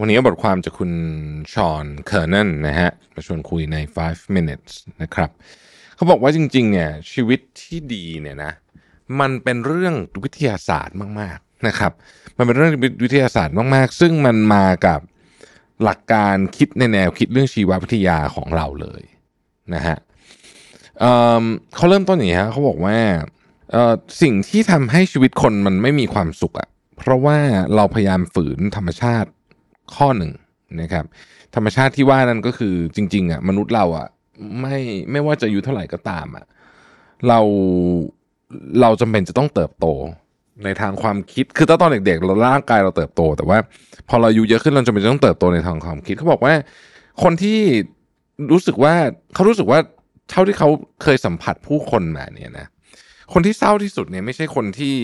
วันนี้บทความจากคุณฌอน Kernan นะฮะมาชวนคุยใน 5 minutes นะครับ เขาบอกว่าจริงๆเนี่ยชีวิตที่ดีเนี่ยนะมันเป็นเรื่องวิทยาศาสตร์มากๆนะครับ มันเป็นเรื่องวิทยาศาสตร์มากๆ ซึ่งมันมากับหลักการคิดในแนวคิดเรื่องชีววิทยาของเราเลยนะฮะเเขาเริ่มต้นอย่างนี้ฮะเขาบอกว่าสิ่งที่ทำให้ชีวิตคนมันไม่มีความสุขอะเพราะว่าเราพยายามฝืนธรรมชาติ ข้อหนึ่งนะครับ ธรรมชาติที่ว่านั้นก็คือจริงๆอะมนุษย์เราอะไม่ไม่ว่าจะอายุเท่าไหร่ก็ตามอะเราเราจำเป็นจะต้องเติบโตในทางความคิด คือตอนเด็กๆเราร่างกายเราเติบโต แต่ว่า พอเราอายุเยอะขึ้นเราจำเป็นจะต้องเติบโตในทางความคิดเขาบอกว่า คนที่รู้สึกว่าเขารู้สึกว่าเท่าที่เขาเคยสัมผัสผู้คนมาเนี่ยนะคนที่เศร้าที่สุดเนี่ยไม่ใช่คนที่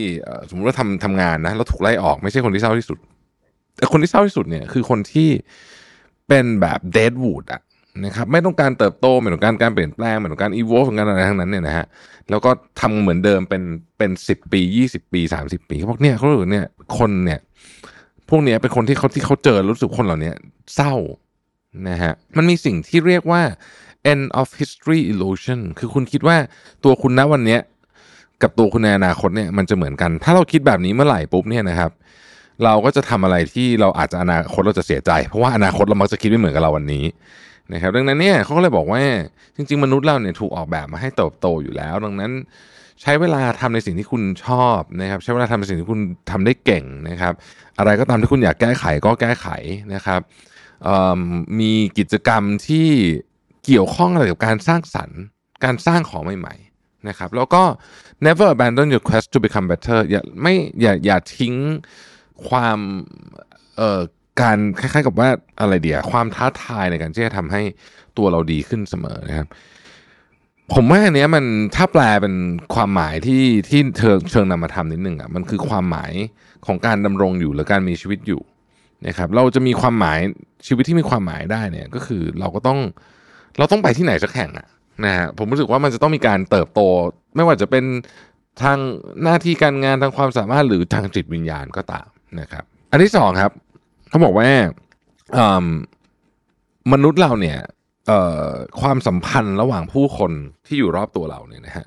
สมมติว่าทำทำงานนะแล้วถูกไล่ออกไม่ใช่คนที่เศร้าที่สุด แต่คนที่เศร้าที่สุดเนี่ยคือคนที่เป็นแบบเดดวูดอะนะครับไม่ต้องการเติบโตไม่ต้องการการเปลี่ยนแปลงไม่ต้องการอีโวของการอะไรทั้งนั้นเนี่ยนะฮะแล้วก็ทำเหมือนเดิมเป็นเป็นสิบปียี่สิบปีสามสิบปีเขาบอกเนี่ยเขารู้สึกเนี่ยคนเนี่ยพวกเนี้ยเป็นคนที่เขาที่เขาเจอรู้สึกคนเหล่านี้เศร้านะฮะมันมีสิ่งที่เรียกว่า end of history illusion คือคุณคิดว่าตัวคุณณวันเนี้ยกับตัวคุณในอนาคตเนี่ยมันจะเหมือนกัน ถ้าเราคิดแบบนี้เมื่อไหร่ปุ๊บเนี่ยนะครับ เราก็จะทำอะไรที่เราอาจจะอนาคตเราจะเสียใจ เพราะว่าอนาคตเรามักจะคิดไม่เหมือนกับเราวันนี้นะครับดังนั้นเนี่ยเขาก็เลยบอกว่าจริง ๆ มนุษย์เราเนี่ยถูกออกแบบมาให้เติบโตอยู่แล้ว ดังนั้นใช้เวลาทำในสิ่งที่คุณชอบนะครับ ใช้เวลาทำในสิ่งที่คุณทำได้เก่งนะครับ อะไรก็ตามที่คุณอยากแก้ไขก็แก้ไขนะครับมีกิจกรรมที่เกี่ยวข้องอะไรกับการสร้างสรรค์ การสร้างของใหม่ๆนะครับแล้วก็ never abandon your quest to become better อย่าไม่อย่าอย่าทิ้ง ความเอ่อการคล้ายๆกับว่าอะไรเดียความท้าทายในการที่จะทำให้ตัวเราดีขึ้นเสมอนะครับ ผมว่าอันเนี้ยมันถ้าแปลเป็นความหมายที่ที่เชิงเชิงนำมาทำนิดนึงอะมันคือความหมายของการดำรงอยู่หรือการมีชีวิตอยู่นะครับ เราจะมีความหมายชีวิตที่มีความหมายได้เนี่ย ก็คือเราก็ต้องเราต้องไปที่ไหนสักแห่งอะนะฮะผมรู้สึกว่ามันจะต้องมีการเติบโต ไม่ว่าจะเป็นทางหน้าที่การงานทางความสามารถหรือทางจิตวิญญาณก็ตาม นะครับอันที่สองครับเขาบอกว่ามมนุษย์เราเนี่ยความสัมพันธ์ระหว่างผู้คนที่อยู่รอบตัวเราเนี่ยนะฮะ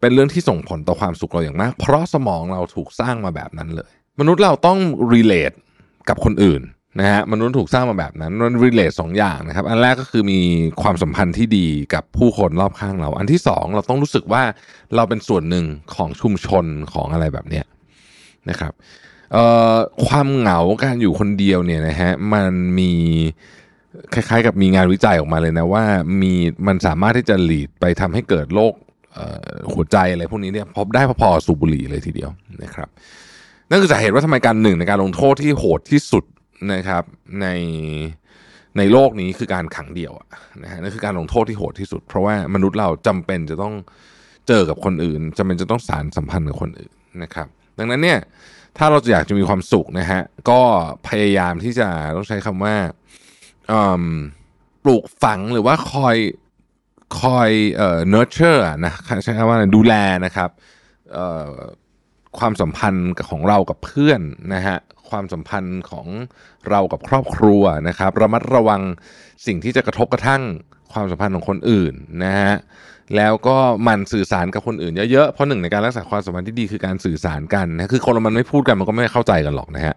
เป็นเรื่องที่ส่งผลต่อความสุขเราอย่างมาก เพราะสมองเราถูกสร้างมาแบบนั้นเลย มนุษย์เราต้อง relate กับคนอื่นนะฮะมนุษย์ถูกสร้างมาแบบนั้นมัน relate สองอย่างนะครับ อันแรกก็คือมีความสัมพันธ์ที่ดีกับผู้คนรอบข้างเรา อันที่สองเราต้องรู้สึกว่าเราเป็นส่วนหนึ่งของชุมชนของอะไรแบบเนี้ยนะครับ ความเหงาการอยู่คนเดียวเนี่ยนะฮะมันมีคล้ายๆ กับมีงานวิจัยออกมาเลยนะว่ามีมันสามารถที่จะหลีดไปทำให้เกิดโรคหัวใจอะไรพวกนี้เนี่ยพบได้พอๆสูบบุหรี่เลยทีเดียวนะครับนั่นคือสาเหตุว่าทำไมการหนึ่งในการลงโทษที่โหดที่สุดนะครับในในโลกนี้คือการขังเดี่ยวนะฮะนั่นคือการลงโทษที่โหดที่สุด เพราะว่ามนุษย์เราจำเป็นจะต้องเจอกับคนอื่นจำเป็นจะต้องสารสัมพันธ์กับคนอื่นนะครับ ดังนั้นเนี่ยถ้าเราจะอยากจะมีความสุขนะฮะก็พยายามที่จะต้องใช้คำว่าปลูกฝังหรือว่าคอยคอยเอ่อ nurture นะใช้คำว่าดูแลนะครับเอ่อความสัมพันธ์ของเรากับเพื่อนนะฮะความสัมพันธ์ของเรากับครอบครัวนะครับ ระมัดระวังสิ่งที่จะกระทบกระทั่งความสัมพันธ์ของคนอื่นนะฮะ แล้วก็มันสื่อสารกับคนอื่นเยอะๆ เพราะหนึ่งในการรักษาความสัมพันธ์ที่ดีคือการสื่อสารกันนะคือคนเรามันไม่พูดกันมันก็ไม่เข้าใจกันหรอกนะฮะ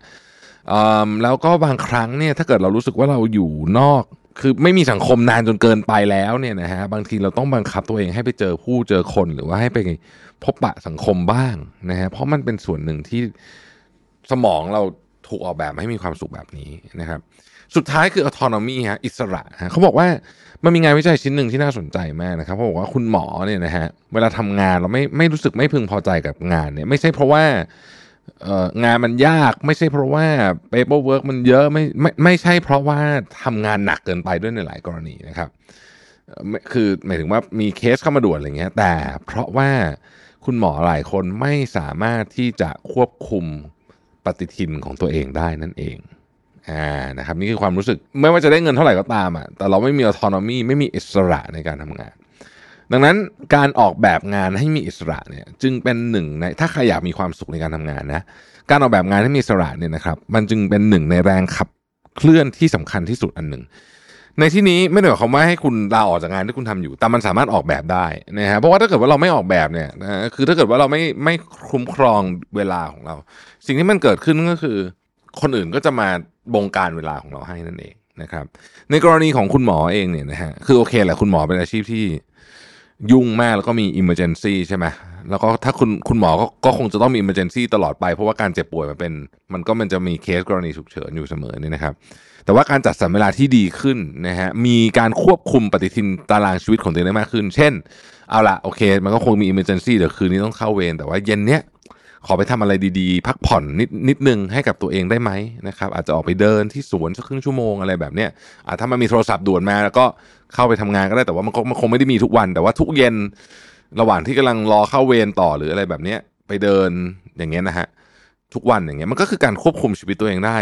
แล้วก็บางครั้งเนี่ยถ้าเกิดเรารู้สึกว่าเราอยู่นอก คือไม่มีสังคมนานจนเกินไปแล้วเนี่ยนะฮะบางทีเราต้องบังคับตัวเองให้ไปเจอผู้เจอคนหรือว่าให้ไปพบปะสังคมบ้างนะฮะเพราะมันเป็นส่วนหนึ่งที่สมองเราถูกออกแบบให้มีความสุขแบบนี้นะครับ สุดท้ายคือ autonomy ฮะอิสระฮะเขาบอกว่ามันมีงานวิจัยชิ้นหนึ่งที่น่าสนใจมากนะครับเขาบอกว่าคุณหมอเนี่ยนะฮะเวลาทำงานเราไม่ไม่รู้สึกไม่พึงพอใจกับงานเนี่ยไม่ใช่เพราะว่าเอองานมันยากไม่ใช่เพราะว่า paperwork มันเยอะไม่ไม่ไม่ใช่เพราะว่าทำงานหนักเกินไปด้วยในหลายกรณีนะครับคือหมายถึงว่ามีเคสเข้ามาด่วนอะไรเงี้ยแต่เพราะว่าคุณหมอหลายคนไม่สามารถที่จะควบคุมปฏิทินของตัวเองได้นั่นเอง อ่านะครับนี่คือความรู้สึกไม่ว่าจะได้เงินเท่าไหร่ก็ตามอะแต่เราไม่มี autonomy ไม่มีอิสระในการทำงาน ดังนั้นการออกแบบงานให้มีอิสระเนี่ยจึงเป็นหนึ่งในถ้าใครอยากมีความสุขในการทำงานนะการออกแบบงานให้มีอิสระเนี่ยนะครับมันจึงเป็นหนึ่งในแรงขับเคลื่อนที่สำคัญที่สุดอันหนึ่งในที่นี้ไม่ได้หมายความว่าให้คุณลาออกจากงานที่คุณทำอยู่ แต่มันสามารถออกแบบได้นะฮะเพราะว่าถ้าเกิดว่าเราไม่ออกแบบเนี่ยนะคือถ้าเกิดว่าเราไม่ไม่คุ้มครองเวลาของเรา สิ่งที่มันเกิดขึ้นก็คือ คนอื่นก็จะมาบงการเวลาของเราให้นั่นเองนะครับ ในกรณีของคุณหมอเองเนี่ยนะฮะคือโอเคแหละคุณหมอเป็นอาชีพที่ยุ่งมากแล้วก็มี emergency ใช่ไหมแล้วก็ถ้าคุณคุณหมอก็ก็คงจะต้องมี emergency ตลอดไปเพราะว่าการเจ็บป่วยมันเป็น มันก็มันจะมีเคสกรณีฉุกเฉินอยู่เสมอนี่นะครับ แต่ว่าการจัดสรรเวลาที่ดีขึ้นนะฮะมีการควบคุมปฏิทินตารางชีวิตของตัวเองได้มากขึ้น เช่น เอาละโอเค มันก็คงมี emergency เดี๋ยวคืนนี้ต้องเข้าเวรแต่ว่าเย็นเนี้ย ขอไปทำอะไรดีๆ พักผ่อนนิดนิดนึงให้กับตัวเองได้ไหมนะครับ อาจจะออกไปเดินที่สวนสักครึ่งชั่วโมงอะไรแบบเนี้ยอะถ้ามันมีโทรศัพท์ด่วนมา แล้วก็เข้าไปทำงานก็ได้แต่ว่ามันมันคงไม่ได้มีทุกวัน แต่ว่าทุกเย็นระหว่างที่กำลังรอเข้าเวรต่อหรืออะไรแบบเนี้ยไปเดินอย่างเงี้ยนะฮะทุกวันอย่างเงี้ยมันก็คือการควบคุมชีวิตตัวเองได้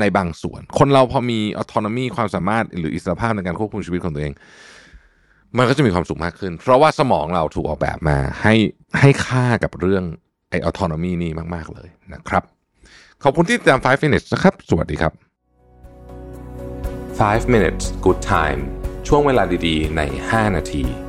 ในบางส่วน คนเราพอมี autonomy ความสามารถหรืออิสรภาพในการควบคุมชีวิตของตัวเอง มันก็จะมีความสุขมากขึ้น เพราะว่าสมองเราถูกออกแบบมาให้ให้ค่ากับเรื่อง ไอออโตนอมีนี่มากๆเลยนะครับ ขอบคุณที่ติดตาม 5 minutes นะครับ สวัสดีครับ 5 minutes good time ช่วงเวลาดีๆ ใน 5 นาที